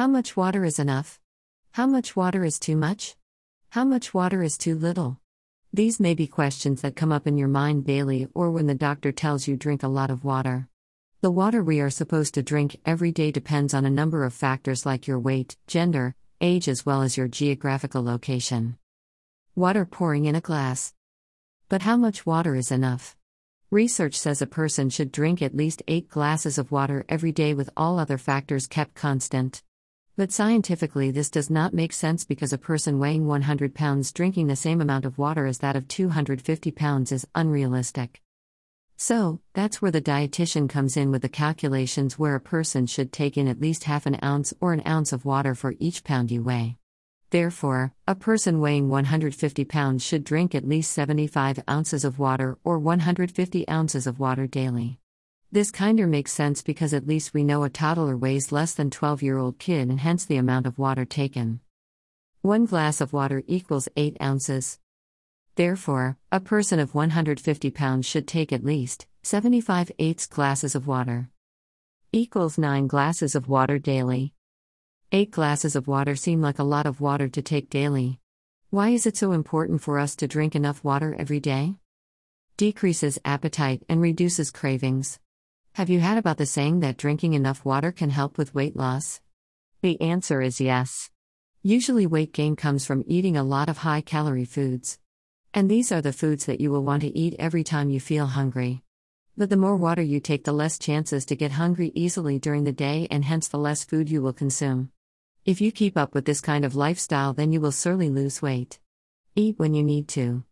How much water is enough? How much water is too much? How much water is too little? These may be questions that come up in your mind daily or when the doctor tells you drink a lot of water. The water we are supposed to drink every day depends on a number of factors like your weight, gender, age, as well as your geographical location. Water pouring in a glass. But how much water is enough? Research says a person should drink at least 8 glasses of water every day with all other factors kept constant. But scientifically, this does not make sense because a person weighing 100 pounds drinking the same amount of water as that of 250 pounds is unrealistic. So, that's where the dietitian comes in with the calculations where a person should take in at least half an ounce or an ounce of water for each pound you weigh. Therefore, a person weighing 150 pounds should drink at least 75 ounces of water or 150 ounces of water daily. This kinder makes sense because at least we know a toddler weighs less than 12 year old kid and hence the amount of water taken. One glass of water equals 8 ounces. Therefore, a person of 150 pounds should take at least 75 eighths glasses of water. Equals 9 glasses of water daily. 8 glasses of water seem like a lot of water to take daily. Why is it so important for us to drink enough water every day? Decreases appetite and reduces cravings. Have you had about the saying that drinking enough water can help with weight loss? The answer is yes. Usually, weight gain comes from eating a lot of high calorie foods. And these are the foods that you will want to eat every time you feel hungry. But the more water you take, the less chances to get hungry easily during the day, and hence the less food you will consume. If you keep up with this kind of lifestyle, then you will surely lose weight. Eat when you need to.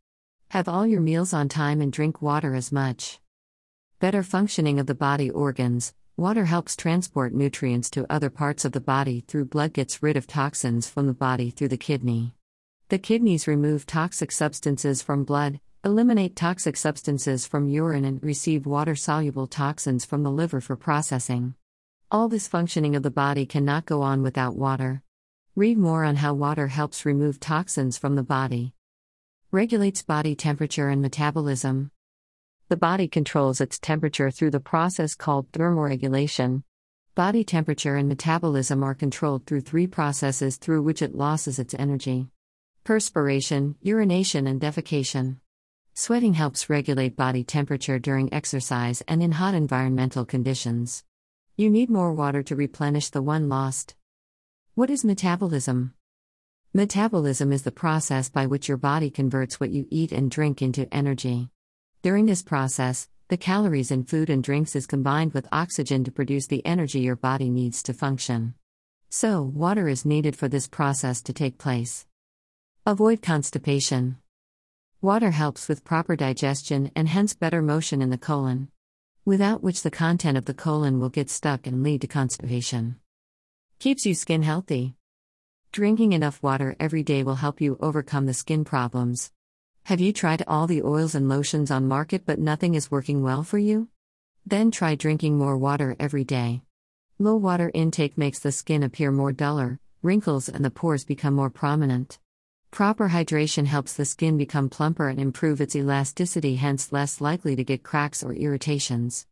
Have all your meals on time and drink water as much. Better functioning of the body organs. Water helps transport nutrients to other parts of the body through blood, gets rid of toxins from the body through the kidney. The kidneys remove toxic substances from blood, eliminate toxic substances from urine, and receive water soluble toxins from the liver for processing. All this functioning of the body cannot go on without water. Read more on how water helps remove toxins from the body. Regulates body temperature and metabolism. The body controls its temperature through the process called thermoregulation. Body temperature and metabolism are controlled through three processes through which it loses its energy perspiration, urination, and defecation. Sweating helps regulate body temperature during exercise and in hot environmental conditions. You need more water to replenish the one lost. What is metabolism? Metabolism is the process by which your body converts what you eat and drink into energy. During this process, the calories in food and drinks is combined with oxygen to produce the energy your body needs to function. So, water is needed for this process to take place. Avoid constipation. Water helps with proper digestion and hence better motion in the colon, without which the content of the colon will get stuck and lead to constipation. Keeps you skin healthy. Drinking enough water every day will help you overcome the skin problems. Have you tried all the oils and lotions on market but nothing is working well for you? Then try drinking more water every day. Low water intake makes the skin appear more duller, wrinkles and the pores become more prominent. Proper hydration helps the skin become plumper and improve its elasticity, hence, less likely to get cracks or irritations.